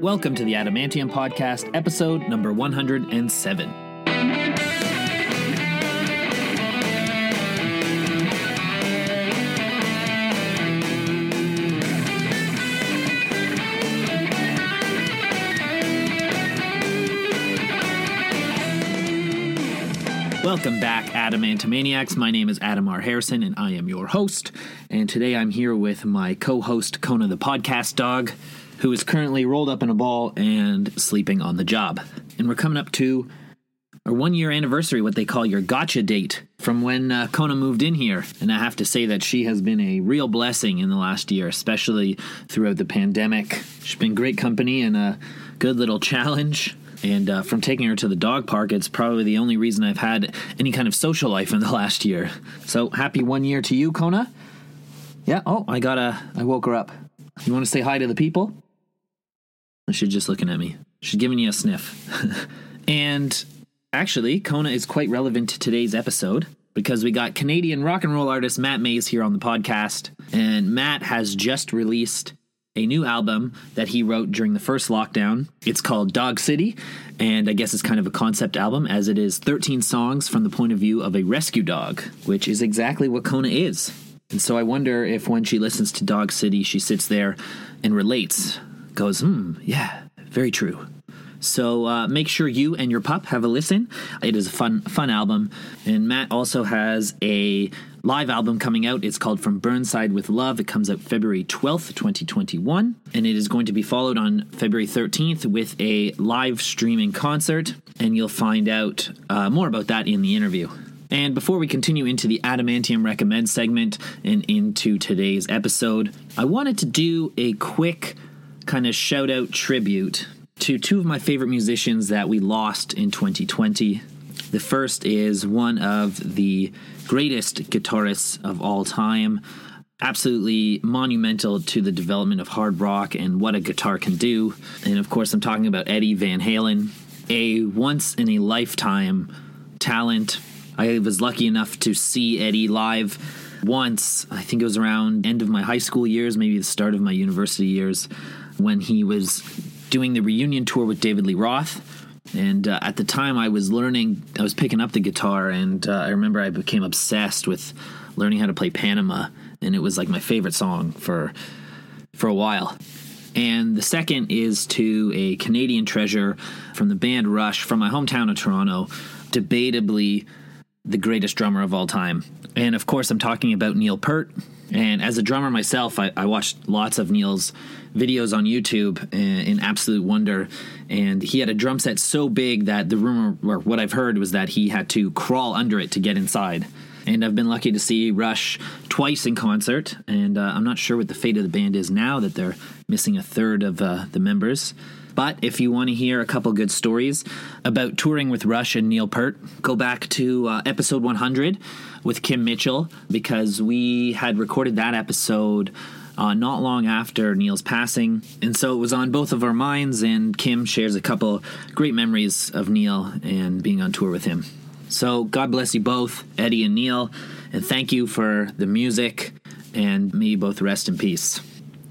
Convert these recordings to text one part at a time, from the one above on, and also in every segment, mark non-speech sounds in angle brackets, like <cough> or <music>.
Welcome to the Adamantium Podcast, episode number 107. Welcome back, Adamantomaniacs. My name is Adam R. Harrison, and I am your host. And today I'm here with my co host, Kona the Podcast Dog, who is currently rolled up in a ball and sleeping on the job. And we're coming up to our one year anniversary, what they call your gotcha date, from when uh, Kona moved in here. And I have to say that she has been a real blessing in the last year, especially throughout the pandemic. She's been great company and a good little challenge. And uh, from taking her to the dog park, it's probably the only reason I've had any kind of social life in the last year. So happy one year to you, Kona. Yeah. Oh, I gotta. I woke her up. You want to say hi to the people? She's just looking at me. She's giving you a sniff. <laughs> and actually, Kona is quite relevant to today's episode because we got Canadian rock and roll artist Matt Mays here on the podcast. And Matt has just released a new album that he wrote during the first lockdown. It's called Dog City, and I guess it's kind of a concept album as it is 13 songs from the point of view of a rescue dog, which is exactly what Kona is. And so I wonder if when she listens to Dog City, she sits there and relates, goes, hmm, yeah, very true. So uh, make sure you and your pup have a listen. It is a fun, fun album. And Matt also has a live album coming out. It's called From Burnside with Love. It comes out February 12th, 2021. And it is going to be followed on February 13th with a live streaming concert. And you'll find out uh, more about that in the interview. And before we continue into the Adamantium Recommend segment and into today's episode, I wanted to do a quick kind of shout out tribute to two of my favorite musicians that we lost in 2020. The first is one of the greatest guitarists of all time, absolutely monumental to the development of hard rock and what a guitar can do. And of course, I'm talking about Eddie Van Halen, a once in a lifetime talent. I was lucky enough to see Eddie live once. I think it was around end of my high school years, maybe the start of my university years, when he was doing the reunion tour with David Lee Roth. And uh, at the time, I was learning, I was picking up the guitar, and uh, I remember I became obsessed with learning how to play Panama, and it was like my favorite song for for a while. And the second is to a Canadian treasure from the band Rush from my hometown of Toronto, debatably the greatest drummer of all time. And of course, I'm talking about Neil Peart. And as a drummer myself, I, I watched lots of Neil's videos on YouTube in, in, absolute wonder. And he had a drum set so big that the rumor, or what I've heard, was that he had to crawl under it to get inside. And I've been lucky to see Rush twice in concert, and uh, I'm not sure what the fate of the band is now that they're missing a third of uh, the members. But if you want to hear a couple good stories about touring with Rush and Neil Peart, go back to uh, episode 100 with Kim Mitchell because we had recorded that episode uh, not long after Neil's passing. And so it was on both of our minds, and Kim shares a couple great memories of Neil and being on tour with him. So God bless you both, Eddie and Neil, and thank you for the music, and may you both rest in peace.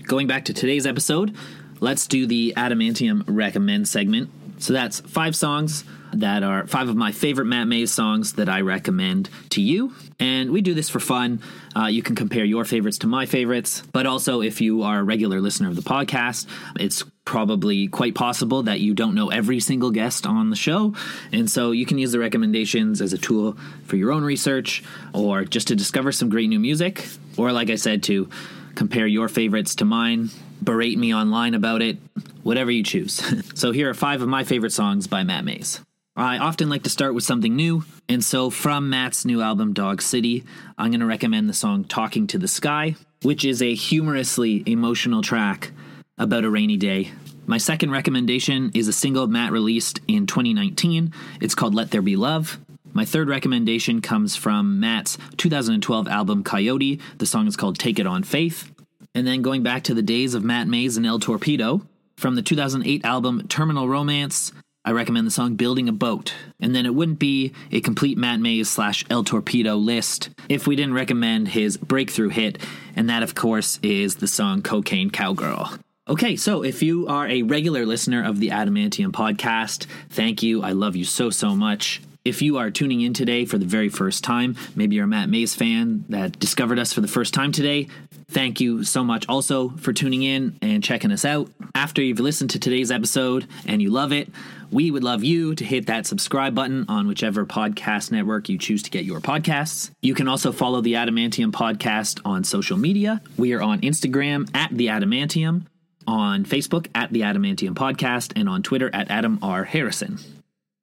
Going back to today's episode, let's do the Adamantium Recommend segment. So that's five songs that are five of my favorite Matt Mays songs that I recommend to you. And we do this for fun. Uh, you can compare your favorites to my favorites, but also if you are a regular listener of the podcast, it's probably quite possible that you don't know every single guest on the show. And so you can use the recommendations as a tool for your own research or just to discover some great new music, or like I said, to compare your favorites to mine, berate me online about it, whatever you choose. <laughs> so here are five of my favorite songs by Matt Mays. I often like to start with something new, and so from Matt's new album, Dog City, I'm going to recommend the song Talking to the Sky, which is a humorously emotional track about a rainy day. My second recommendation is a single Matt released in 2019. It's called Let There Be Love. My third recommendation comes from Matt's 2012 album Coyote. The song is called Take It On Faith. And then going back to the days of Matt Mays and El Torpedo, from the 2008 album Terminal Romance, I recommend the song Building a Boat. And then it wouldn't be a complete Matt Mays slash El Torpedo list if we didn't recommend his breakthrough hit, and that, of course, is the song Cocaine Cowgirl. Okay, so if you are a regular listener of the Adamantium podcast, thank you. I love you so, so much. If you are tuning in today for the very first time, maybe you're a Matt Mays fan that discovered us for the first time today, thank you so much also for tuning in and checking us out. After you've listened to today's episode and you love it, we would love you to hit that subscribe button on whichever podcast network you choose to get your podcasts. You can also follow the Adamantium podcast on social media. We are on Instagram at the Adamantium, on Facebook at the Adamantium podcast, and on Twitter at Adam R. Harrison.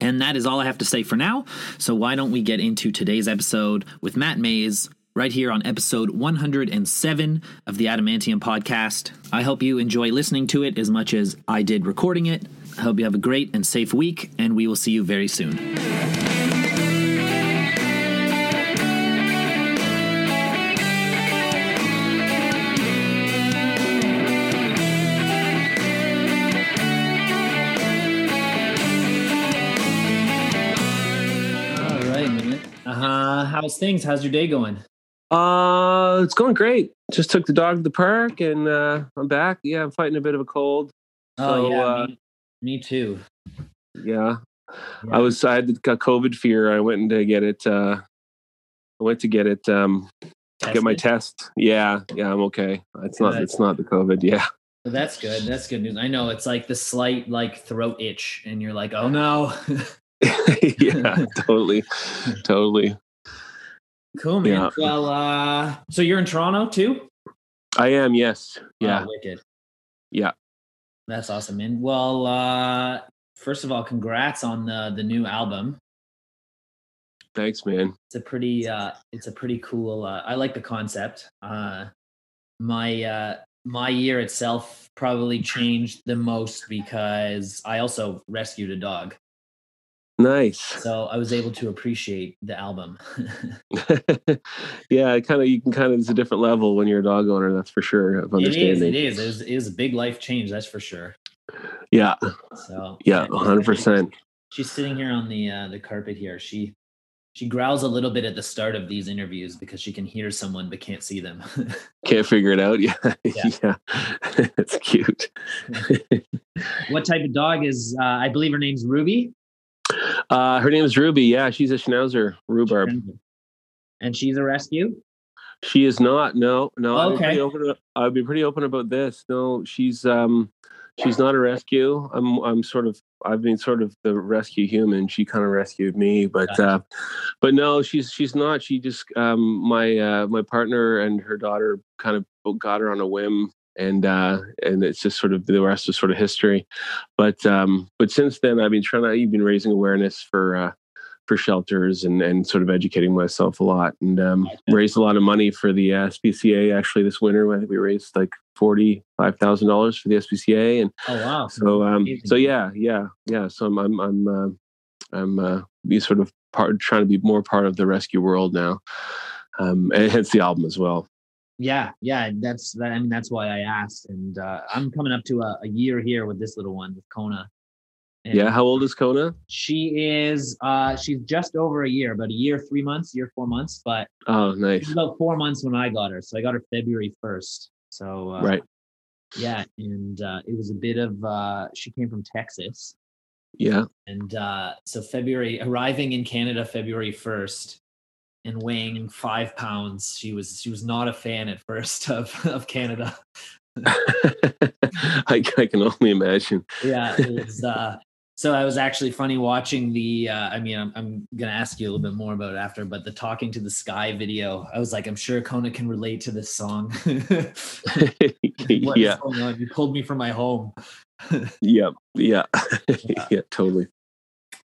And that is all I have to say for now. So why don't we get into today's episode with Matt Mays right here on episode 107 of the Adamantium podcast. I hope you enjoy listening to it as much as I did recording it. I hope you have a great and safe week, and we will see you very soon. Things? How's your day going? Uh, it's going great. Just took the dog to the park and uh, I'm back. Yeah, I'm fighting a bit of a cold. Oh So, yeah, uh, me, me too. Yeah, Yeah. I was. I had the COVID fear. I went to get it. Uh, I went to get it. Um, get my test. Yeah, yeah, I'm okay. It's not. It's not the COVID. <laughs> Yeah, Well, that's good. That's good news. I know it's like the slight like throat itch, and you're like, oh no. <laughs> <laughs> yeah, totally, totally. Cool, man. Yeah. Well, uh, so you're in Toronto too? I am. Yes. Yeah. Oh, wicked. Yeah. That's awesome, man. Well, uh, first of all, congrats on the the new album. Thanks, man. It's a pretty uh, it's a pretty cool. Uh, I like the concept. Uh, my uh, my year itself probably changed the most because I also rescued a dog. Nice. so I was able to appreciate the album. <laughs> <laughs> yeah, kind of. You can kind of. It's a different level when you're a dog owner. That's for sure. Of it is, understanding. it is, it is, it is a big life change, that's for sure. Yeah. So Yeah. hundred percent. She's sitting here on the uh, the carpet here. She she growls a little bit at the start of these interviews because she can hear someone but can't see them. <laughs> Can't figure it out. Yeah. Yeah. Yeah. it's cute. what type of dog is? Uh, I believe her name's Rhuby. Uh, her name is Rhuby. Yeah, she's a Schnauzer rhubarb. And she's a rescue. She is not. No, no. I'd be Okay. pretty open. I'd be pretty open about this. No, she's um, she's not a rescue. I'm I'm sort of. I've been sort of the rescue human. She kind of rescued me, but uh, but no, she's she's not. She just um, my uh, my partner and her daughter kind of got her on a whim. And uh, and it's just sort of the rest is sort of history, but um, but since then I've been trying to. I've been raising awareness for uh, for shelters and and sort of educating myself a lot and um, raised a lot of money for the uh, SPCA actually this winter. I think we raised like forty five thousand dollars for the SPCA and Oh wow! so um Amazing. so yeah yeah yeah so I'm I'm I'm uh, I'm uh, be sort of part trying to be more part of the rescue world now. Um, and hence the album as well. Yeah, yeah. That's that. I mean, that's why I asked. And uh, I'm coming up to a, a year here with this little one with Kona. And Yeah, how old is Kona? She is. Uh, she's just over a year, about a year, three months, year, four months. But Oh, nice. about four months when I got her. So I got her February first. So uh, Right. yeah, and uh, it was a bit of. Uh, she came from Texas, Yeah. and uh, so February arriving in Canada February first, and weighing five pounds. She was she was not a fan at first <laughs> of of Canada. <laughs> I, I can only imagine. yeah it was uh so i was actually funny watching the uh i mean I'm, I'm gonna ask you a little bit more about it after but the talking to the sky video i was like i'm sure kona can relate to this song <laughs> yeah. you pulled me from my home Yeah. Yeah. Yeah. yeah. Totally.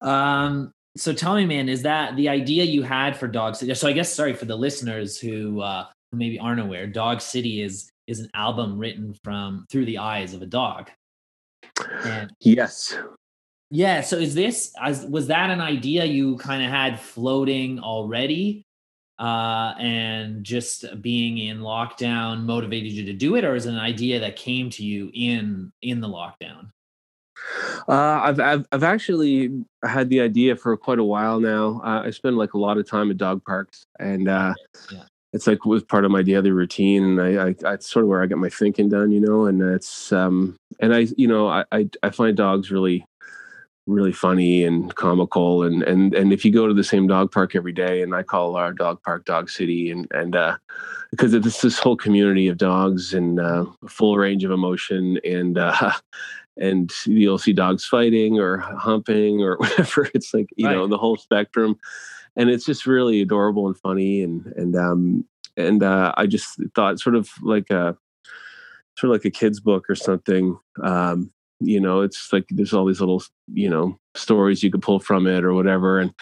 um so tell me man is that the idea you had for dog city so i guess sorry for the listeners who uh maybe aren't aware dog city is is an album written from through the eyes of a dog and Yes. Yeah. So is this as was that an idea you kind of had floating already? Uh, and just being in lockdown motivated you to do it, or is it an idea that came to you in in the lockdown? Uh, I've, I've I've actually had the idea for quite a while now. Uh, I spend like a lot of time at dog parks, and uh, Yeah. it's like was part of my daily routine and I, I that's sort of where I get my thinking done, you know, and it's um and I you know, I I, I find dogs really really funny and comical and and and if you go to the same dog park every day and I call our dog park Dog City and and uh because it's this whole community of dogs and uh full range of emotion and uh <laughs> and you'll see dogs fighting or humping or <laughs> whatever it's like you right. know the whole spectrum and it's just really adorable and funny and and um and uh, I just thought sort of like a sort of like a kid's book or something. Um, you know, it's like there's all these little you know stories you could pull from it or whatever, and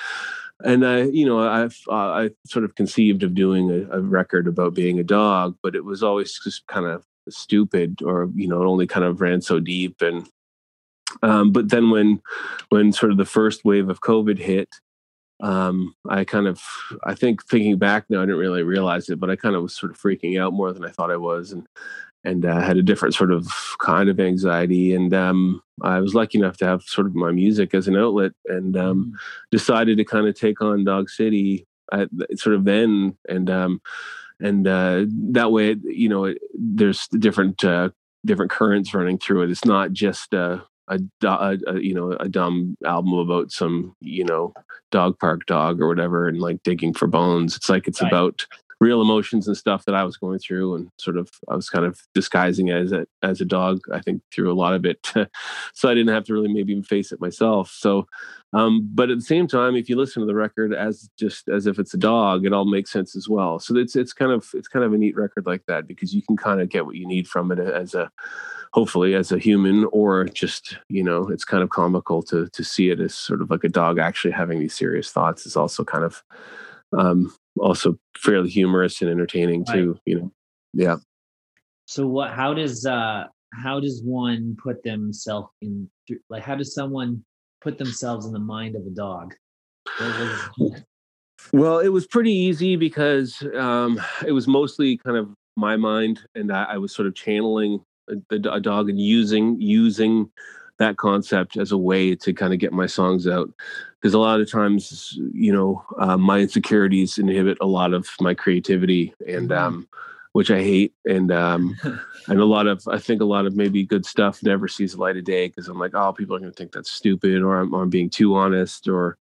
and I you know I've uh, I sort of conceived of doing a, a record about being a dog, but it was always just kind of stupid or you know it only kind of ran so deep and um, but then when when sort of the first wave of covid hit um, I kind of, I think thinking back now, I didn't really realize it, but I kind of was sort of freaking out more than I thought I was, and and uh, had a different sort of kind of anxiety. And um, I was lucky enough to have sort of my music as an outlet, and um, mm. decided to kind of take on Dog City at sort of then, and um, and uh, that way, you know, it, there's different uh, different currents running through it. It's not just uh, a, a, a, you know a dumb album about some you know dog park dog or whatever and like digging for bones it's like it's right. about real emotions and stuff that i was going through and sort of i was kind of disguising as a as a dog i think through a lot of it <laughs> so i didn't have to really maybe even face it myself so um, but at the same time if you listen to the record as just as if it's a dog it all makes sense as well. So it's it's kind of it's kind of a neat record like that because you can kind of get what you need from it as a hopefully as a human or just you know it's kind of comical to to see it as sort of like a dog actually having these serious thoughts is also kind of um also fairly humorous and entertaining too right. you know? Yeah. So what how does uh how does one put themselves in like how does someone put themselves in the mind of a dog. Well it was pretty easy because um it was mostly kind of my mind and I, I was sort of channeling a, a dog and using using that concept as a way to kind of get my songs out. Because a lot of times you know uh, my insecurities inhibit a lot of my creativity and mm-hmm. Which i hate and um, <laughs> and a lot of i think a lot of maybe good stuff never sees the light of day because i'm like oh people are going to think that's stupid or I'm, or I'm being too honest or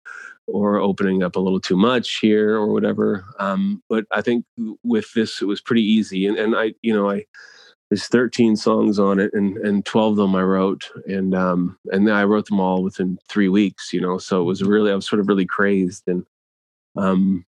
or opening up a little too much here or whatever. Um, but i think with this it was pretty easy and, and i you know i there's 13 songs on it and and 12 of them I wrote and um and I wrote them all within 3 weeks you know so it was really I was sort of really crazed and um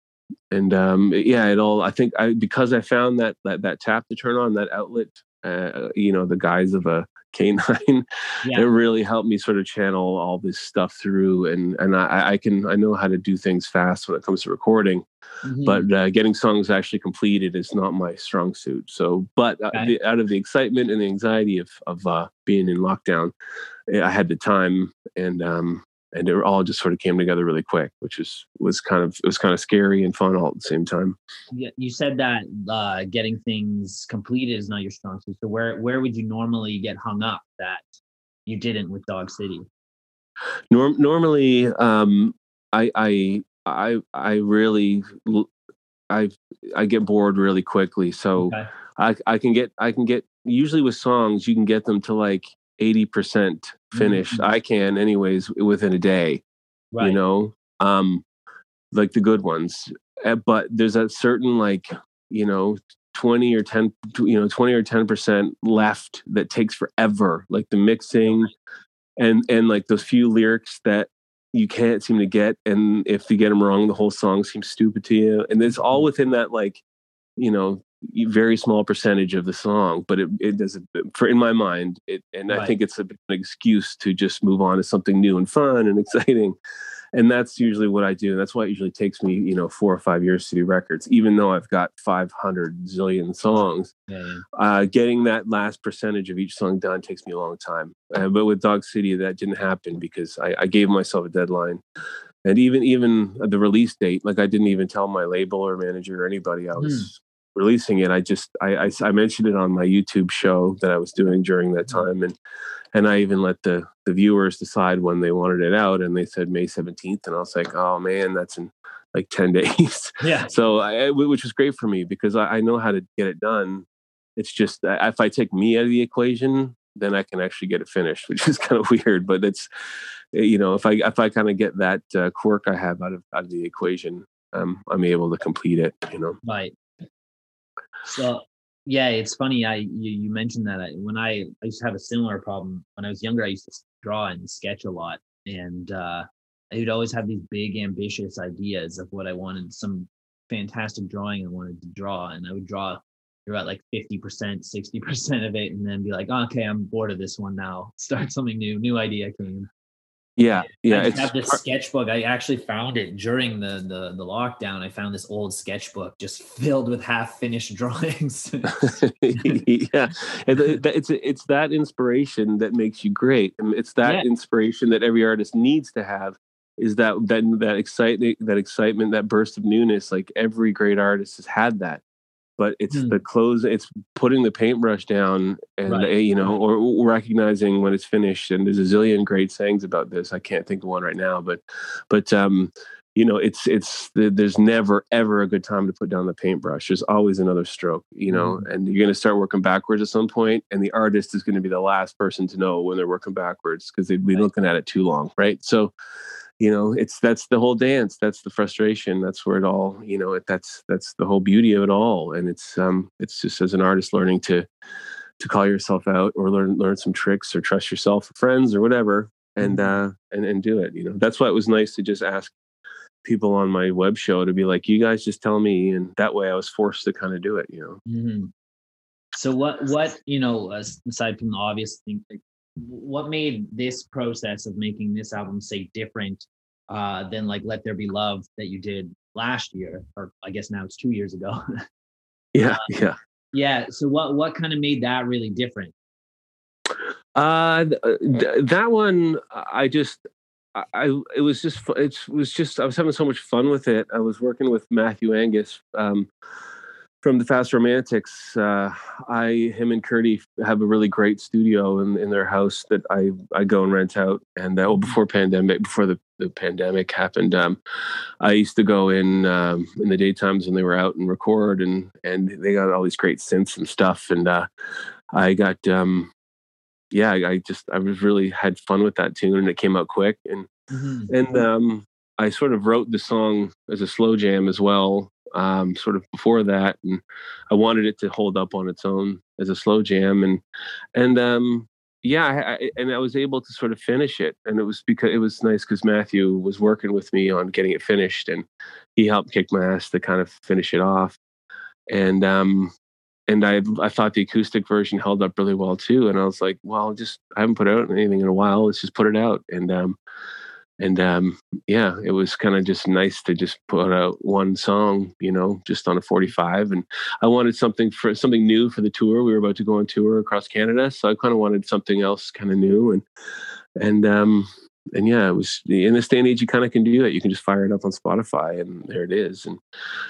and um yeah it all I think I because I found that that that tap to turn on that outlet uh, you know the guise of a <laughs> canine yeah. it really helped me sort of channel all this stuff through and and I, I can i know how to do things fast when it comes to recording mm-hmm. but uh, getting songs actually completed is not my strong suit so but uh, the, out of the excitement and the anxiety of of uh, being in lockdown eh, i had the time and um and it all just sort of came together really quick, which was was kind of it was kind of scary and fun all at the same time. Yeah, you said that uh, getting things completed is not your strong suit. So where where would you normally get hung up that you didn't with Dog City? Norm, normally, um, I I I I really I I get bored really quickly. So okay. I I can get I can get usually with songs you can get them to like 80% finished. Mm-hmm. I can anyways within a day. Right. You know, um like the good ones. Eh, but there's a certain like, you know, 20 or 10 you know 20 or 10% left that takes forever like the mixing and and like those few lyrics that you can't seem to get and if you get them wrong the whole song seems stupid to you and it's all mm-hmm. within that like you know very small percentage of the song, but it, it does for in my mind, it, and right. I think it's a, an excuse to just move on to something new and fun and <laughs> exciting. And that's usually what I do. And that's why it usually takes me, you know, four or five years to do records, even though I've got 500 zillion songs. Yeah, yeah. Uh, getting that last percentage of each song done takes me a long time. Uh, but with Dog City, that didn't happen because I, I gave myself a deadline and even even the release date like i didn't even tell my label or manager or anybody i was hmm releasing it, I just I, I, I mentioned it on my YouTube show that I was doing during that mm-hmm. time, and and I even let the the viewers decide when they wanted it out, and they said May seventeenth, and I was like, oh man, that's in like 10 <laughs> days. Yeah. So I, which was great for me because I, I know how to get it done. It's just if I take me out of the equation, then I can actually get it finished, which is <laughs> kind of weird. But it's you know if I if I kind of get that uh, quirk I have out of out of the equation, um, I'm able to complete it. You know. Right. So yeah, it's funny. I you, you mentioned that I, when I I used to have a similar problem when I was younger. I used to draw and sketch a lot, and uh, I would always have these big ambitious ideas of what I wanted, some fantastic drawing I wanted to draw, and I would draw about like 50%, 60% of it, and then be like, okay, I'm bored of this one now. <laughs> Start something new. New idea came. Yeah, yeah. I have this sketchbook. I actually found it during the, the the lockdown. I found this old sketchbook just filled with half finished <laughs> drawings. <laughs> yeah, it's it's that inspiration that makes you great, and it's that yeah. inspiration that every artist needs to have. Is that that that excitement, that excitement, that burst of newness? Like every great artist has had that but it's mm. the close it's putting the paintbrush down and right. you know or recognizing when it's finished and there's a zillion great sayings about this i can't think of one right now but but um you know it's it's there's never ever a good time to put down the paintbrush there's always another stroke you know mm. and you're going to start working backwards at some point and the artist is going to be the last person to know when they're working backwards because they've been right. looking at it too long right so you know it's that's the whole dance that's the frustration that's where it all you know it, that's that's the whole beauty of it all and it's um it's just as an artist learning to to call yourself out or learn learn some tricks or trust yourself friends or whatever and mm-hmm. uh and and do it you know that's why it was nice to just ask people on my web show to be like you guys just tell me and that way i was forced to kind of do it you know mm-hmm. so what what you know aside from the obvious thing like what made this process of making this album say different uh, than like Let There Be Love that you did last year, or I guess now it's two years ago. <laughs> yeah, uh, yeah, yeah. So what what kind of made that really different? Uh, th- that one I just I it was just it was just I was having so much fun with it. I was working with Matthew Angus. Um, from the Fast Romantics, uh, I, him, and Kirty have a really great studio in, in their house that I, I go and rent out. And that, well, before pandemic, before the, the pandemic happened, um, I used to go in um, in the daytimes when they were out and record, and and they got all these great synths and stuff. And uh, I got, um, yeah, I, I, just I was really had fun with that tune, and it came out quick. And mm-hmm. and um, I sort of wrote the song as a slow jam as well um, sort of before that, and I wanted it to hold up on its own as a slow jam, and and um, yeah, I, I, and I was able to sort of finish it, and it was because it was nice because Matthew was working with me on getting it finished, and he helped kick my ass to kind of finish it off, and um, and I I thought the acoustic version held up really well too, and I was like, well, just I haven't put out anything in a while, let's just put it out, and um, and um, yeah, it was kind of just nice to just put out one song, you know, just on a 45. And I wanted something for something new for the tour. We were about to go on tour across Canada, so I kind of wanted something else, kind of new. And and um, and yeah, it was in this day and age, you kind of can do that. You can just fire it up on Spotify, and there it is. And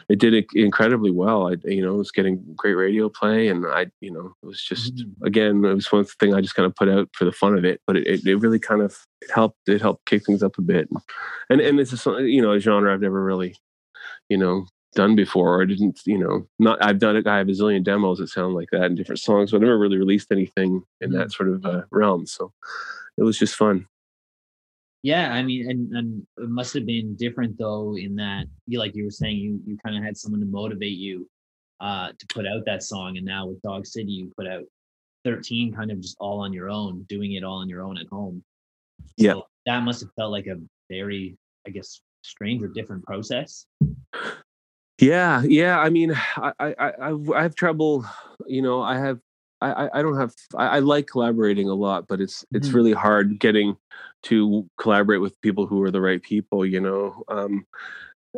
it did incredibly well. I, you know, it was getting great radio play, and I, you know, it was just mm-hmm. again, it was one thing I just kind of put out for the fun of it. But it, it, really kind of helped. It helped kick things up a bit, and and it's a you know a genre I've never really, you know, done before. I didn't, you know, not I've done it. I have a zillion demos that sound like that in different songs, but I never really released anything in that mm-hmm. sort of uh, realm. So it was just fun. Yeah, I mean, and and it must have been different though, in that you like you were saying, you you kind of had someone to motivate you uh to put out that song, and now with Dog City, you put out 13 kind of just all on your own, doing it all on your own at home. Yeah, that must have felt like a very, I guess, strange or different process. Yeah, yeah. I mean, I I I, I have trouble. You know, I have I, I don't have I, I, like collaborating a lot, but it's it's mm-hmm. really hard getting to collaborate with people who are the right people. You know, um,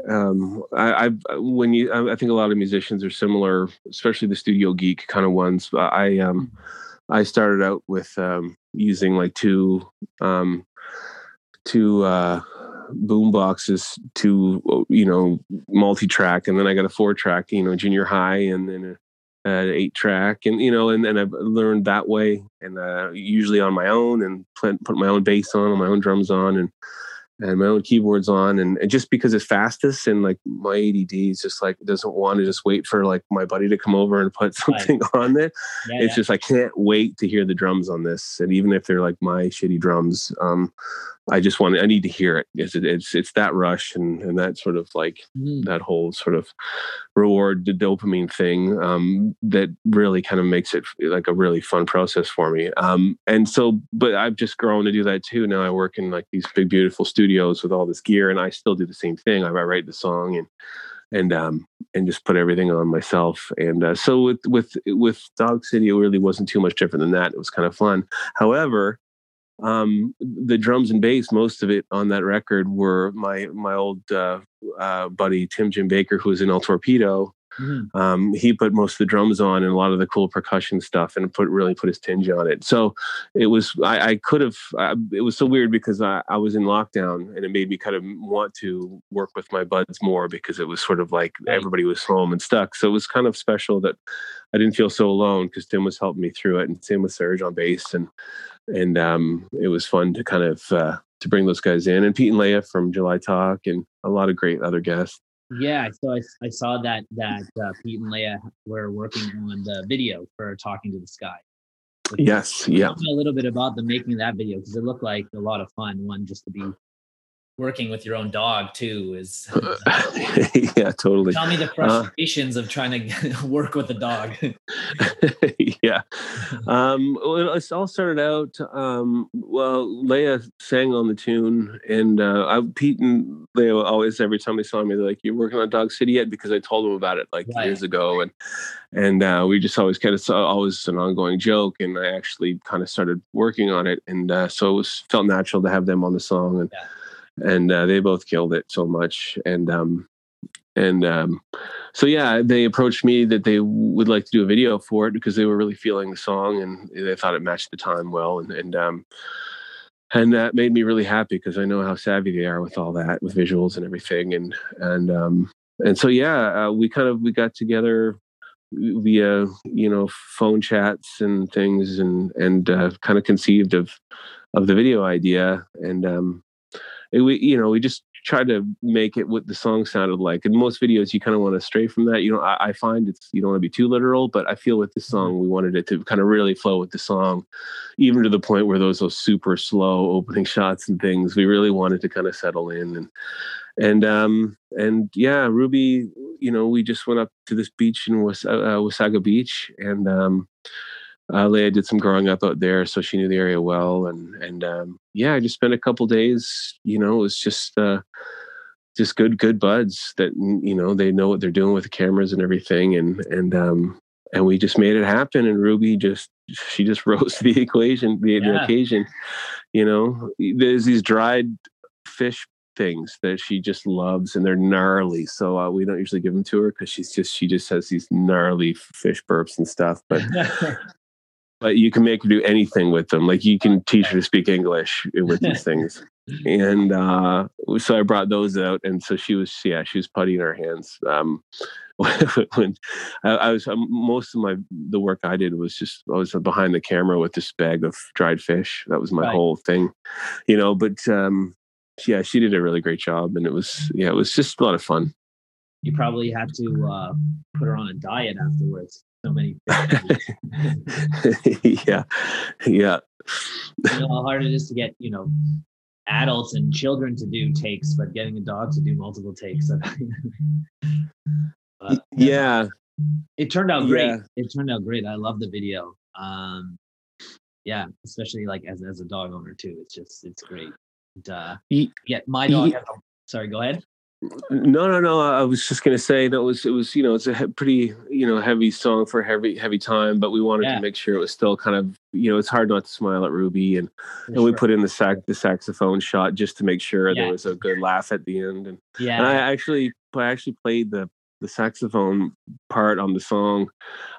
um, I, I've when you I think a lot of musicians are similar, especially the studio geek kind of ones. I um mm-hmm. I started out with um, using like two um, two uh, boom boxes to you know multi-track and then i got a four track you know junior high and then a uh, eight track and you know and then i've learned that way and uh, usually on my own and put, put my own bass on and my own drums on and and my own keyboards on and, and, just because it's fastest and like my ADD is just like doesn't want to just wait for like my buddy to come over and put <laughs> something right. on it. Yeah, it's yeah. just I can't wait to hear the drums on this. And even if they're like my shitty drums, um, I just want I need to hear it. It's it's it's that rush and and that sort of like mm. that whole sort of reward the dopamine thing um, that really kind of makes it like a really fun process for me. Um, and so, but I've just grown to do that too. Now I work in like these big beautiful studios with all this gear, and I still do the same thing. I write the song and and um and just put everything on myself and uh, so with with with dog city it really wasn't too much different than that it was kind of fun however um, the drums and bass, most of it on that record were my my old uh, uh, buddy Tim Jim Baker, who was in El Torpedo. Mm-hmm. Um, he put most of the drums on and a lot of the cool percussion stuff, and put really put his tinge on it. So it was I, I could have. It was so weird because I, I was in lockdown, and it made me kind of want to work with my buds more because it was sort of like right. everybody was home and stuck. So it was kind of special that I didn't feel so alone because Tim was helping me through it, and same with Serge on bass, and and um, it was fun to kind of uh, to bring those guys in, and Pete and Leah from July Talk, and a lot of great other guests. Yeah, so I, I saw that that uh, Pete and Leah were working on the video for Talking to the Sky. Yes, yeah. Tell me a little bit about the making of that video because it looked like a lot of fun. One just to be working with your own dog too is <laughs> <laughs> yeah totally. Tell me the uh, frustrations uh, of trying to <laughs> work with a dog. Yeah. Um well, it all started out um well leah sang on the tune and uh I, pete and leah always every time they saw me they're like you're working on dog city yet? Because i told them about it like right. years ago and and uh, we just always kind of saw always an ongoing joke and i actually kind of started working on it and uh, so it was felt natural to have them on the song and yeah and uh, they both killed it so much. And um, and um, so yeah, they approached me that they would like to do a video for it because they were really feeling the song and they thought it matched the time well. And and um, and that made me really happy because I know how savvy they are with all that, with visuals and everything. And and um, and so yeah, uh, we kind of we got together via you know phone chats and things and and uh, kind of conceived of of the video idea and um it, we you know we just try to make it what the song sounded like. In most videos, you kind of want to stray from that. You know, I, I, find it's you don't want to be too literal, but I feel with this mm-hmm. song, we wanted it to kind of really flow with the song, even to the point where those those super slow opening shots and things. We really wanted to kind of settle in and and um and yeah, Rhuby. You know, we just went up to this beach in Was- uh, Wasaga Beach and. um uh, Leah did some growing up out there, so she knew the area well. And and um, yeah, I just spent a couple days. You know, it was just uh, just good good buds that you know they know what they're doing with the cameras and everything. And and um, and we just made it happen. And Rhuby just she just <laughs> rose to the equation, the, yeah. the occasion. You know, there's these dried fish things that she just loves and they're gnarly so uh, we don't usually give them to her because she's just she just has these gnarly fish burps and stuff but <laughs> but you can make her do anything with them. Like you can teach her to speak English with these <laughs> things. And uh, so I brought those out, and so she was, yeah, she was putty in her hands. Um, <laughs> when I, I was um, most of my the work I did was just I was behind the camera with this bag of dried fish. That was my right. whole thing, you know. But um, yeah, she did a really great job, and it was yeah, it was just a lot of fun. You probably had to uh, put her on a diet afterwards so many <laughs> yeah yeah. You know how hard it is to get you know adults and children to do takes but getting a dog to do multiple takes <laughs> but, yeah. it turned out great. Yeah. it turned out great. I love the video. Um yeah especially like as, as a dog owner too. It's just it's great. And, uh yeah my dog has a, sorry go ahead no, no, no. I was just gonna say that was it was you know it's a pretty you know heavy song for heavy heavy time, but we wanted yeah. to make sure it was still kind of you know it's hard not to smile at Rhuby and and sure. we put in the sax the saxophone shot just to make sure yeah. there was a good laugh at the end and yeah and I actually I actually played the the saxophone part on the song.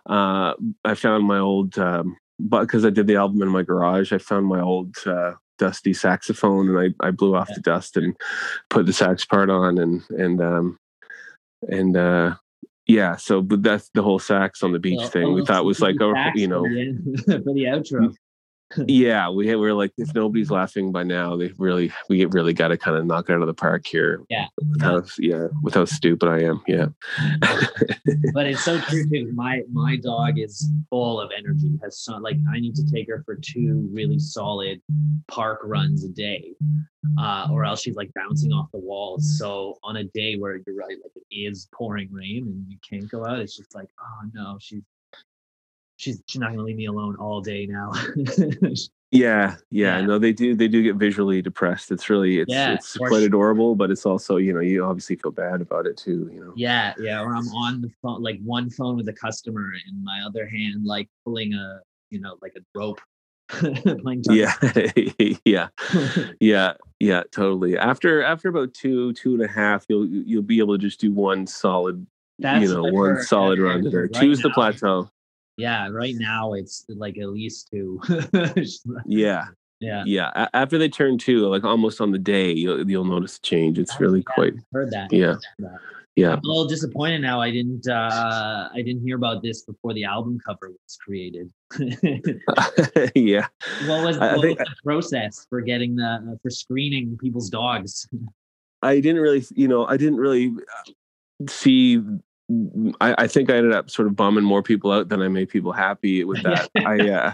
Uh, I found my old um, but because I did the album in my garage, I found my old uh, dusty saxophone and I, I blew off yeah. the dust and put the sax part on and and um and uh yeah so but that's the whole sax on the beach well, thing we thought was like a you know for the, <laughs> for the outro <laughs> yeah, we we're like if nobody's laughing by now, they really we really got to kind of knock it out of the park here. Yeah, with how yeah, with how stupid I am. Yeah, <laughs> but it's so true too. My my dog is full of energy. Has so like I need to take her for two really solid park runs a day, uh, or else she's like bouncing off the walls. So on a day where you're right, like it is pouring rain and you can't go out, it's just like oh no, she's she's she's not gonna leave me alone all day now. <laughs> yeah, yeah, yeah, no, they do they do get visually depressed. It's really it's yeah, it's quite adorable, but it's also you know you obviously feel bad about it too. You know. Yeah, yeah. Or I'm on the phone, like one phone with a customer, and my other hand like pulling a you know like a rope. <laughs> yeah <laughs> yeah yeah yeah totally after after about two two and a half you'll you'll be able to just do one solid That's you know one solid run there right choose now. the plateau yeah right now it's like at least two. <laughs> Yeah. Yeah. Yeah after they turn two like almost on the day you'll, you'll notice a change. It's really yeah, quite heard that. Yeah. that. yeah. I'm a little disappointed now i didn't uh i didn't hear about this before the album cover was created. <laughs> <laughs> Yeah. What was, what think, was the process for getting the for screening people's dogs? I didn't really you know i didn't really uh, see I, I, think I ended up sort of bumming more people out than I made people happy with <laughs> that. I, uh,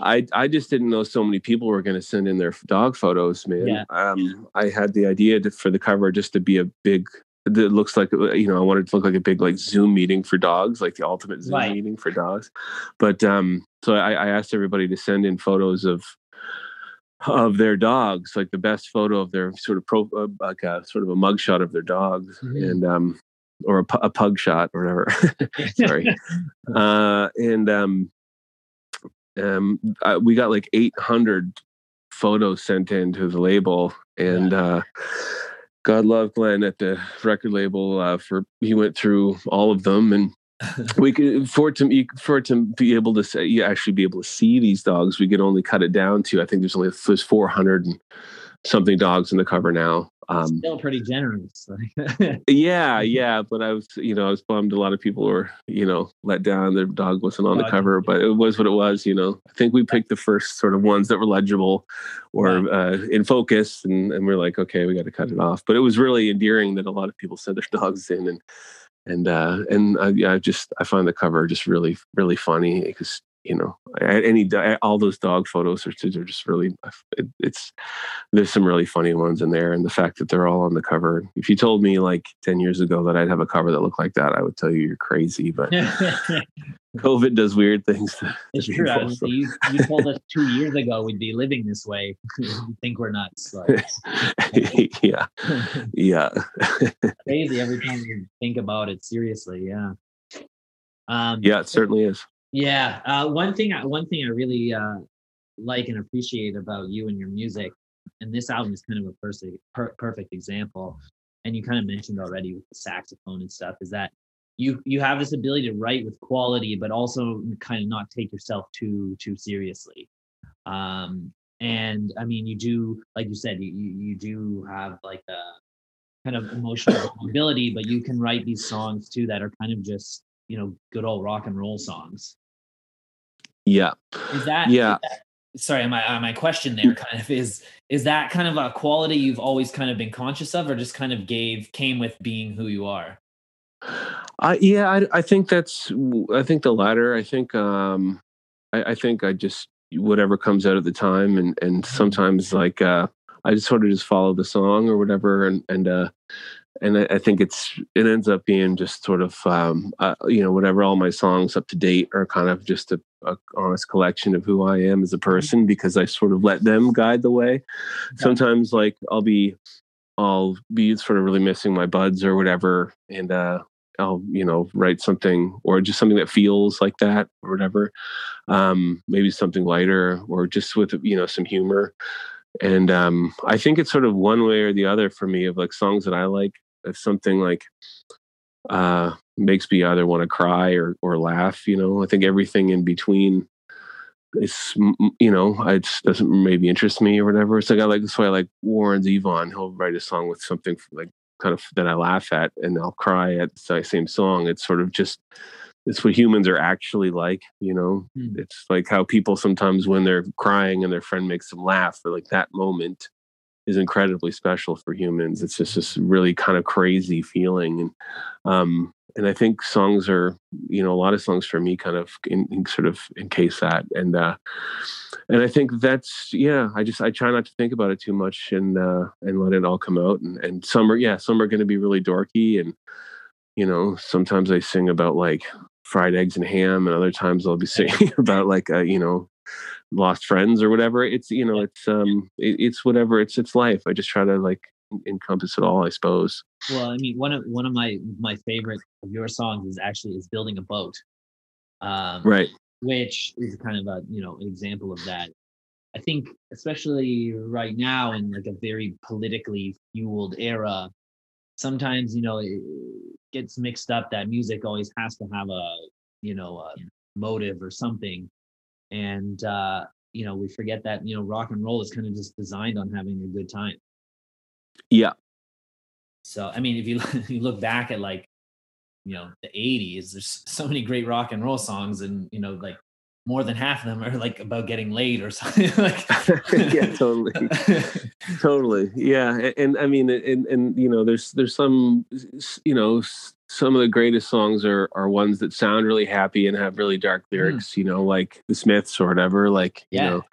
I, I just didn't know so many people were going to send in their dog photos, man. Yeah. Um, I had the idea to, for the cover just to be a big. That looks like uh, you know I wanted to look like a big like Zoom meeting for dogs, like the ultimate Zoom right. meeting for dogs. But um, so I, I asked everybody to send in photos of of their dogs, like the best photo of their sort of pro, uh, like a sort of a mugshot of their dogs, mm-hmm. and um, or a, a pug shot or whatever. <laughs> Sorry. <laughs> uh, and um, um, uh, we got like 800 photos sent in to the label, and yeah. uh, God love Glenn at the record label uh, for he went through all of them and. <laughs> we could for it to for it to be able to say you actually be able to see these dogs we could only cut it down to i think there's only there's 400 and something dogs in the cover now um, Still pretty generous. <laughs> yeah, <laughs> yeah, but I was, you know, I was bummed. A lot of people were, you know, let down. Their dog wasn't on the cover, but it was what it was. You know, I think we picked the first sort of ones that were legible or uh, in focus, and, and we're like, okay, we got to cut it off. But it was really endearing that a lot of people sent their <laughs> dogs in, and and uh, and I, I just I find the cover just really really funny because you know any all those dog photos are, are just really it, it's there's some really funny ones in there and the fact that they're all on the cover. If you told me like 10 years ago that i'd have a cover that looked like that i would tell you you're crazy but <laughs> covid does weird things to, it's true you, you, told us two years ago we'd be living this way. <laughs> You think we're nuts like. <laughs> yeah. Yeah. Crazy every time you think about it seriously yeah. Um, yeah it certainly is yeah, uh, one thing, one thing I really uh, like and appreciate about you and your music, and this album is kind of a perfect, per- perfect example. And you kind of mentioned already with the saxophone and stuff, is that you you have this ability to write with quality, but also kind of not take yourself too too seriously. Um, and I mean, you do, like you said, you you do have like a kind of emotional <coughs> ability, but you can write these songs too that are kind of just you know good old rock and roll songs. Yeah. Is that yeah? Is that, sorry, my uh, my question there kind of is is that kind of a quality you've always kind of been conscious of, or just kind of gave came with being who you are? I yeah, I, I think that's I think the latter. I think um, I, I think I just whatever comes out at the time, and and mm-hmm. sometimes like uh, I just sort of just follow the song or whatever, and and uh, and I, I, think it's it ends up being just sort of um, uh, you know whatever all my songs up to date are kind of just a, a, honest collection of who I am as a mm-hmm. person because I sort of let them guide the way. Sometimes like I'll be I'll be sort of really missing my buds or whatever, and uh, I'll you know write something or just something that feels like that or whatever. Um, maybe something lighter or just with you know some humor and um, I think it's sort of one way or the other for me of like songs that I like. If something like uh, makes me either want to cry or or laugh, you know, I think everything in between is you know it doesn't maybe interest me or whatever. It's like I like that's why I like Warren Zevon. He'll write a song with something like kind of that I laugh at and I'll cry at the same song. It's sort of just it's what humans are actually like you know mm. it's like how people sometimes when they're crying and their friend makes them laugh or like that moment is incredibly special for humans. It's just this really kind of crazy feeling and um and i think songs are you know a lot of songs for me kind of in, in sort of encase that and uh and i think that's yeah i just i try not to think about it too much and uh and let it all come out and and some are yeah some are going to be really dorky and you know sometimes i sing about like fried eggs and ham and other times i'll be <laughs> singing about like uh, you know lost friends or whatever it's you know it's um it, it's whatever it's it's life i just try to like encompass it all i suppose. Well i mean one of one of my my favorite of your songs is actually is building a boat um right. which is kind of a you know an example of that. I think especially right now in like a very politically fueled era sometimes you know it gets mixed up that music always has to have a you know a motive or something and uh you know we forget that you know rock and roll is kind of just designed on having a good time. Yeah. So i mean if you, <laughs> you look back at like you know the 80s there's so many great rock and roll songs and you know like more than half of them are like about getting laid or <laughs> something like <laughs> yeah totally <laughs> totally yeah and, and, i mean and and you know there's there's some you know some of the greatest songs are are ones that sound really happy and have really dark mm. lyrics mm. you know like the smiths or whatever like yeah. you know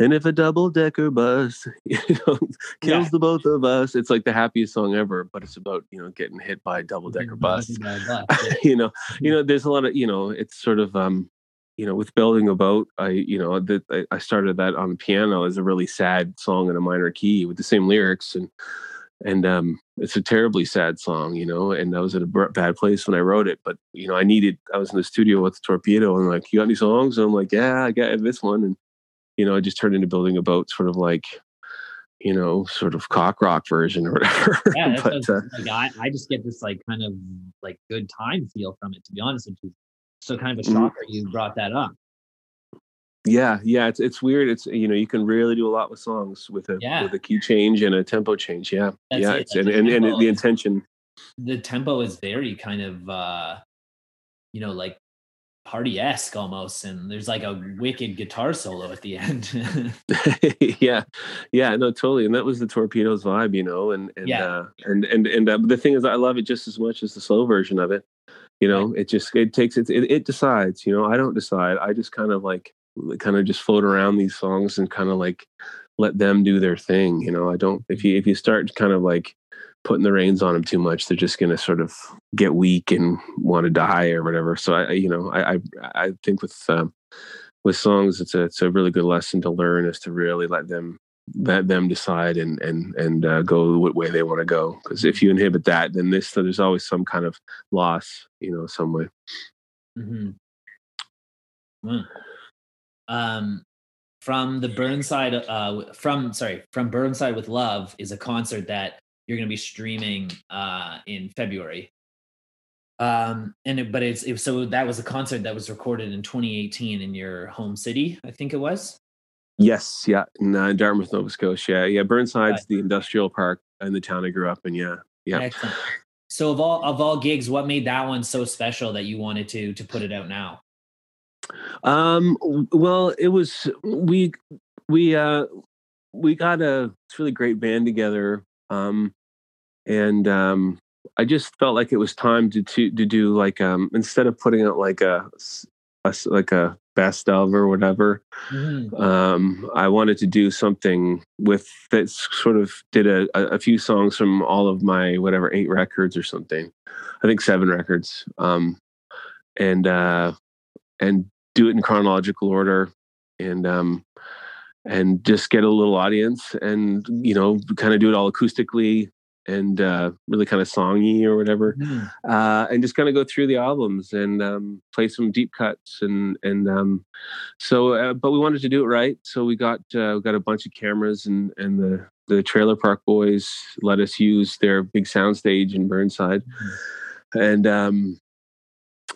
and if a double decker bus you know kills yeah. the both of us it's like the happiest song ever but it's about you know getting hit by a double decker bus you know you know there's a lot of you know it's sort of um you know, with building a boat, I, you know, that I started that on the piano as a really sad song in a minor key with the same lyrics, and and um, it's a terribly sad song, you know. And I was at a bad place when I wrote it, but you know, I needed. I was in the studio with the torpedo, and like, you got any songs? And I'm like, yeah, I got this one, and you know, I just turned into building a boat, sort of like, you know, sort of cock rock version or whatever. Yeah, <laughs> but, uh, like, I, I just get this like kind of like good time feel from it. To be honest with you, so kind of a mm-hmm. shocker mm-hmm. you brought that up. Yeah, yeah, it's it's weird. It's you know you can really do a lot with songs with a yeah. with a key change and a tempo change. Yeah, That's yeah, it. and, and, and the intention. The tempo is very kind of uh you know like party esque almost, and there's like a wicked guitar solo at the end. <laughs> <laughs> yeah, yeah, no, totally. And that was the Torpedoes vibe, you know. And and yeah. uh, and and and uh, the thing is, I love it just as much as the slow version of it you know it just it takes it, it it decides you know i don't decide. I just kind of like kind of just float around these songs and kind of like let them do their thing you know? I don't if you if you start kind of like putting the reins on them too much they're just going to sort of get weak and want to die or whatever. So i you know i i, I think with um, with songs it's a it's a really good lesson to learn is to really let them let them decide and and and uh, go what way they want to go. Because if you inhibit that, then this there's always some kind of loss, you know, some way. Mm-hmm. Um, from the Burnside, uh, from sorry, from Burnside with Love is a concert that you're going to be streaming uh in February. Um, and it, but it's it, so that was a concert that was recorded in 2018 in your home city, I think it was. Yes, yeah, in uh, Dartmouth, Nova Scotia. Yeah, Burnside's right. the industrial park in the town I grew up in. Yeah, yeah. Excellent. So of all of all gigs, what made that one so special that you wanted to to put it out now? Um. Well, it was we we uh we got a really great band together. Um, and um, I just felt like it was time to to to do like um instead of putting out like a, a like a best of or whatever. Mm-hmm. Um, I wanted to do something with that sort of did a, a, few songs from all of my whatever eight records or something. I think seven records. Um, and uh, and do it in chronological order and um, and just get a little audience and you know kind of do it all acoustically and uh, really kind of songy or whatever, mm. uh, and just kind of go through the albums and um, play some deep cuts and and um, so. Uh, but we wanted to do it right, so we got uh, we got a bunch of cameras and and the the Trailer Park Boys let us use their big soundstage in Burnside, mm. and um,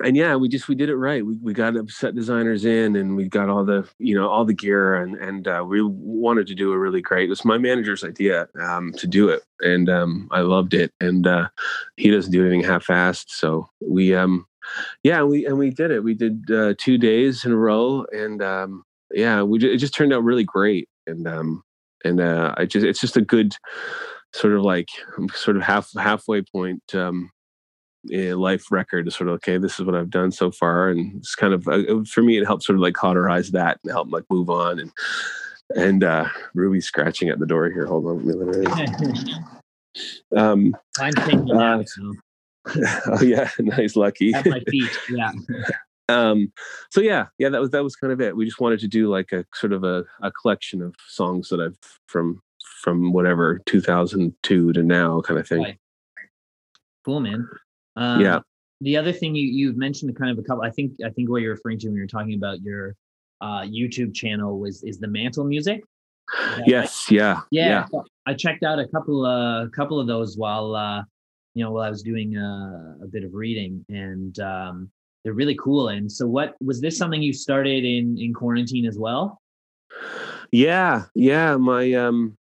and yeah, we just we did it right. We we got set designers in, and we got all the you know all the gear, and and uh, we wanted to do a really great. It was my manager's idea um, to do it, and um, I loved it. And uh, he doesn't do anything half-assed, so we um yeah, we and we did it. We did uh, two days in a row, and um, yeah, we it just turned out really great. And um, and uh, I just it's just a good sort of like sort of half halfway point um, life record to sort of okay, this is what I've done so far, and it's kind of uh, for me it helps sort of like cauterize that and help like move on and and uh Rhuby's scratching at the door here. Hold on. <laughs> um, I'm thinking uh, <laughs> oh yeah, <laughs> nice, lucky. At my feet, yeah. um, so yeah, yeah, that was that was kind of it. We just wanted to do like a sort of a, a collection of songs that I've from from whatever 2002 to now kind of thing. Right. Cool, man. Um, yeah. The other thing you you've mentioned kind of a couple. I think I think what you're referring to when you're talking about your uh, YouTube channel was is the Mantle Music. Yes. Right? Yeah. Yeah. yeah. I checked out a couple a uh, couple of those while uh, you know while I was doing a, uh, a bit of reading, and um, they're really cool. And so, what was this something you started in in quarantine as well? Yeah. Yeah. My um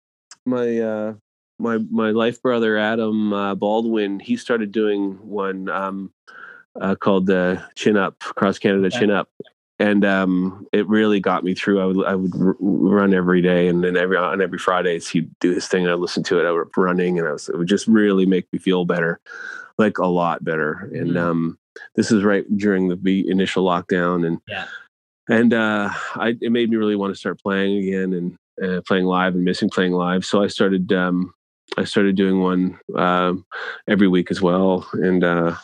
my uh my my life brother Adam uh, Baldwin, he started doing one um, uh, called the Chin Up Cross Canada Chin Up, and um, it really got me through. I would I would r- run every day, and then every on every Fridays he'd do his thing. And I listened to it. I was running, and I was it would just really make me feel better, like a lot better. And mm-hmm. um, this is right during the initial lockdown, and yeah. and uh, I it made me really want to start playing again and uh, playing live and missing playing live. So I started um, I started doing one um, every week as well, and uh,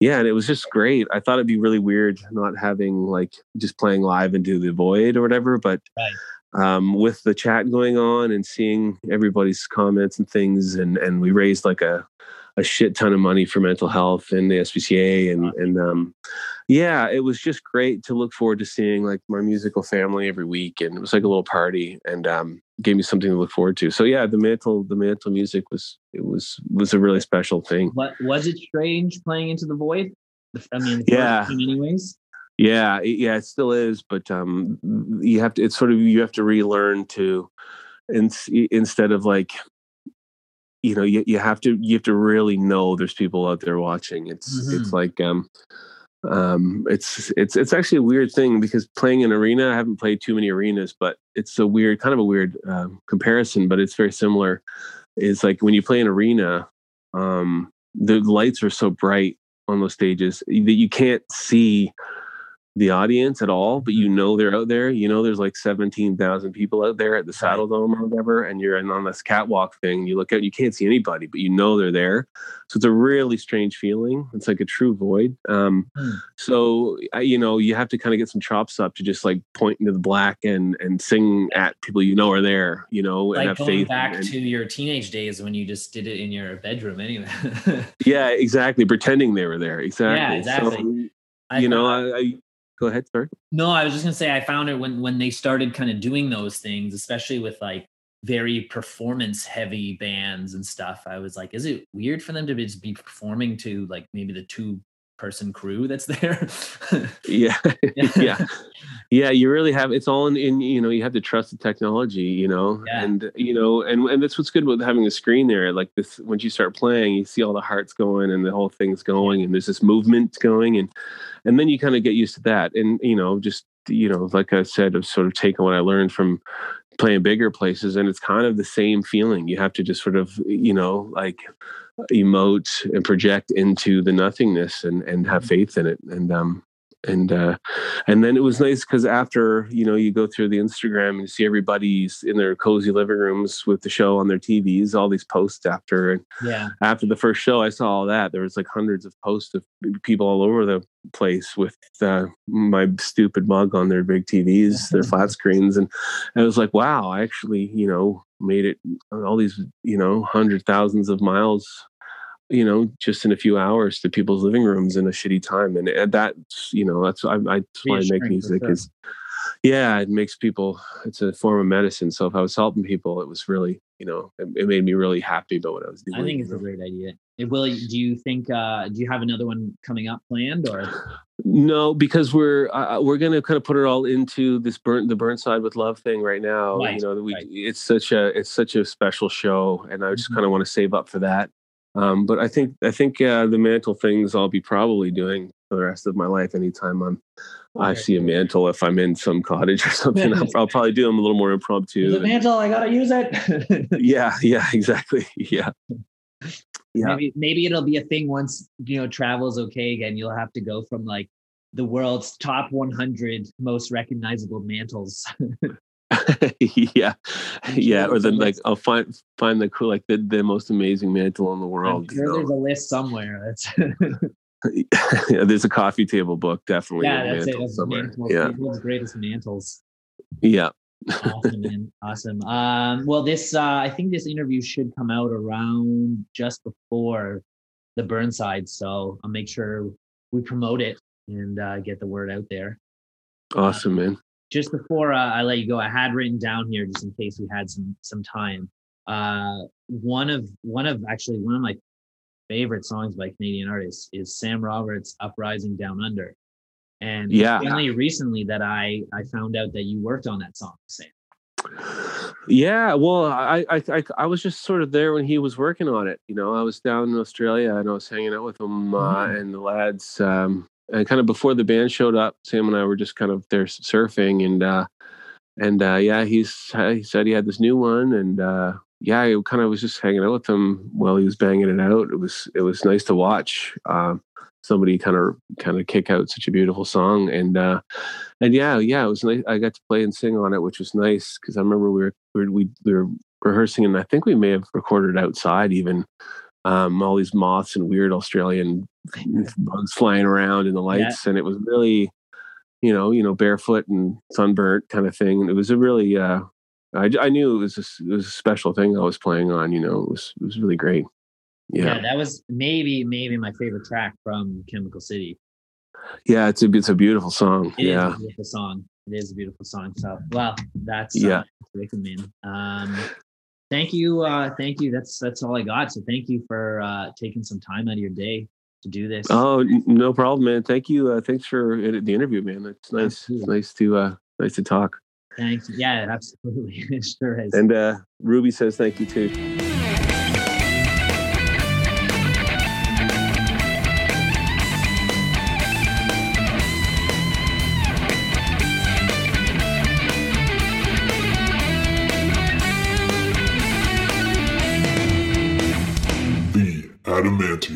yeah, and it was just great. I thought it'd be really weird not having like just playing live into the void or whatever, but right. um, with the chat going on and seeing everybody's comments and things, and and we raised like a a shit ton of money for mental health and the SPCA and and um, yeah, it was just great to look forward to seeing like my musical family every week, and it was like a little party, and um, gave me something to look forward to. So yeah, the mantle, the mantle music was it was was a really special thing. What was it strange playing into the void? I mean, yeah. Anyways. Yeah, yeah, it still is, but um, you have to. It's sort of you have to relearn to, in, instead of like you know you, you have to you have to really know there's people out there watching it's mm-hmm. it's like um um it's it's it's actually a weird thing because playing an arena i haven't played too many arenas but it's a weird kind of a weird um, comparison but it's very similar is like when you play an arena um the lights are so bright on those stages that you can't see the audience at all, but you know they're out there. You know there's like 17,000 people out there at the Saddledome or whatever, and you're in on this catwalk thing. You look out, you can't see anybody, but you know they're there. So it's a really strange feeling. It's like a true void. Um, hmm. So you know you have to kind of get some chops up to just like point into the black and and sing at people you know are there. You know, like and have going faith. Back and, to your teenage days when you just did it in your bedroom anyway. <laughs> yeah, exactly. Pretending they were there. Exactly. Yeah, exactly. So, I you know, I, I go ahead sorry no i was just going to say i found it when when they started kind of doing those things especially with like very performance heavy bands and stuff i was like is it weird for them to just be performing to like maybe the two person crew that's <laughs> there. <laughs> Yeah. Yeah. Yeah. You really have it's all in, in, you know you have to trust the technology you know yeah. and you know and and that's what's good about having a screen there like this once you start playing you see all the hearts going and the whole thing's going and there's this movement going and and then you kind of get used to that and you know just you know like i said i've sort of taken what i learned from playing bigger places and it's kind of the same feeling you have to just sort of you know like emote and project into the nothingness and and have mm-hmm. faith in it and um and uh, and then it was nice because after you know you go through the Instagram and you see everybody's in their cozy living rooms with the show on their TVs, all these posts after and yeah. after the first show, I saw all that. There was like hundreds of posts of people all over the place with uh, my stupid mug on their big TVs, their <laughs> flat screens, and I was like, wow, I actually you know made it all these you know hundred thousands of miles you know, just in a few hours to people's living rooms in a shitty time. And, and that's, you know, that's, I, I, that's why I make music is, yeah, it makes people, it's a form of medicine. So if I was helping people, it was really, you know, it, it made me really happy about what I was doing. I think it's a great idea. It will, do you think, uh, do you have another one coming up planned or? No, because we're uh, we're gonna kind of put it all into this burn the Burnside with Love thing right now. Right, you know, we right. it's such a it's such a special show, and I just mm-hmm. kind of want to save up for that Um, but I think I think uh, the mantle things I'll be probably doing for the rest of my life. Anytime I'm okay. I see a mantle, if I'm in some cottage or <laughs> something, I'll, <laughs> I'll, probably do them a little more impromptu. The mantle, I gotta use it. <laughs> yeah, yeah, exactly. Yeah. Yeah. Maybe maybe it'll be a thing once you know travel's okay again. You'll have to go from like the world's top 100 most recognizable mantles <laughs> yeah. Yeah or then like i'll find find the cool like the, the most amazing mantle in the world sure there's a list somewhere that's <laughs> yeah, there's a coffee table book definitely yeah that's it. that's somewhere. Mantles, yeah. the greatest mantles. Yeah. Awesome man. Awesome. Um well this uh i think this interview should come out around just before the burnside so i'll make sure we promote it and uh, get the word out there. Awesome man just before uh, I let you go, I had written down here just in case we had some some time. Uh, one of one of actually one of my favorite songs by Canadian artists is Sam Roberts' "Uprising Down Under," and yeah, only recently that I I found out that you worked on that song, Sam. Yeah, well, I, I I was just sort of there when he was working on it. You know, I was down in Australia and I was hanging out with him uh, mm. and the lads. Um, and kind of before the band showed up, Sam and I were just kind of there surfing, and uh, and uh, yeah, he's he said he had this new one, and uh, yeah, I kind of was just hanging out with him while he was banging it out. It was it was nice to watch um, somebody kind of kind of kick out such a beautiful song, and uh, and yeah, yeah, it was nice. I got to play and sing on it, which was nice because I remember we were we, we were rehearsing, and I think we may have recorded outside even um, all these moths and weird Australian <laughs> bugs flying around in the lights, yeah. and it was really, you know, you know, barefoot and sunburnt kind of thing. And it was a really, uh, I, I knew it was a, it was a special thing I was playing on. You know, it was it was really great. Yeah. yeah, that was maybe maybe my favorite track from Chemical City. Yeah, it's a it's a beautiful song. It yeah, a beautiful song. It is a beautiful song. So, well, that's yeah, uh, Um, thank you uh thank you. That's that's all i got. So thank you for uh taking some time out of your day to do this. Oh no problem man. Thank you uh thanks for the interview man. It's nice it's nice to uh nice to talk. Thanks. Yeah absolutely. <laughs> Sure is. And uh Rhuby says thank you too Adamantium.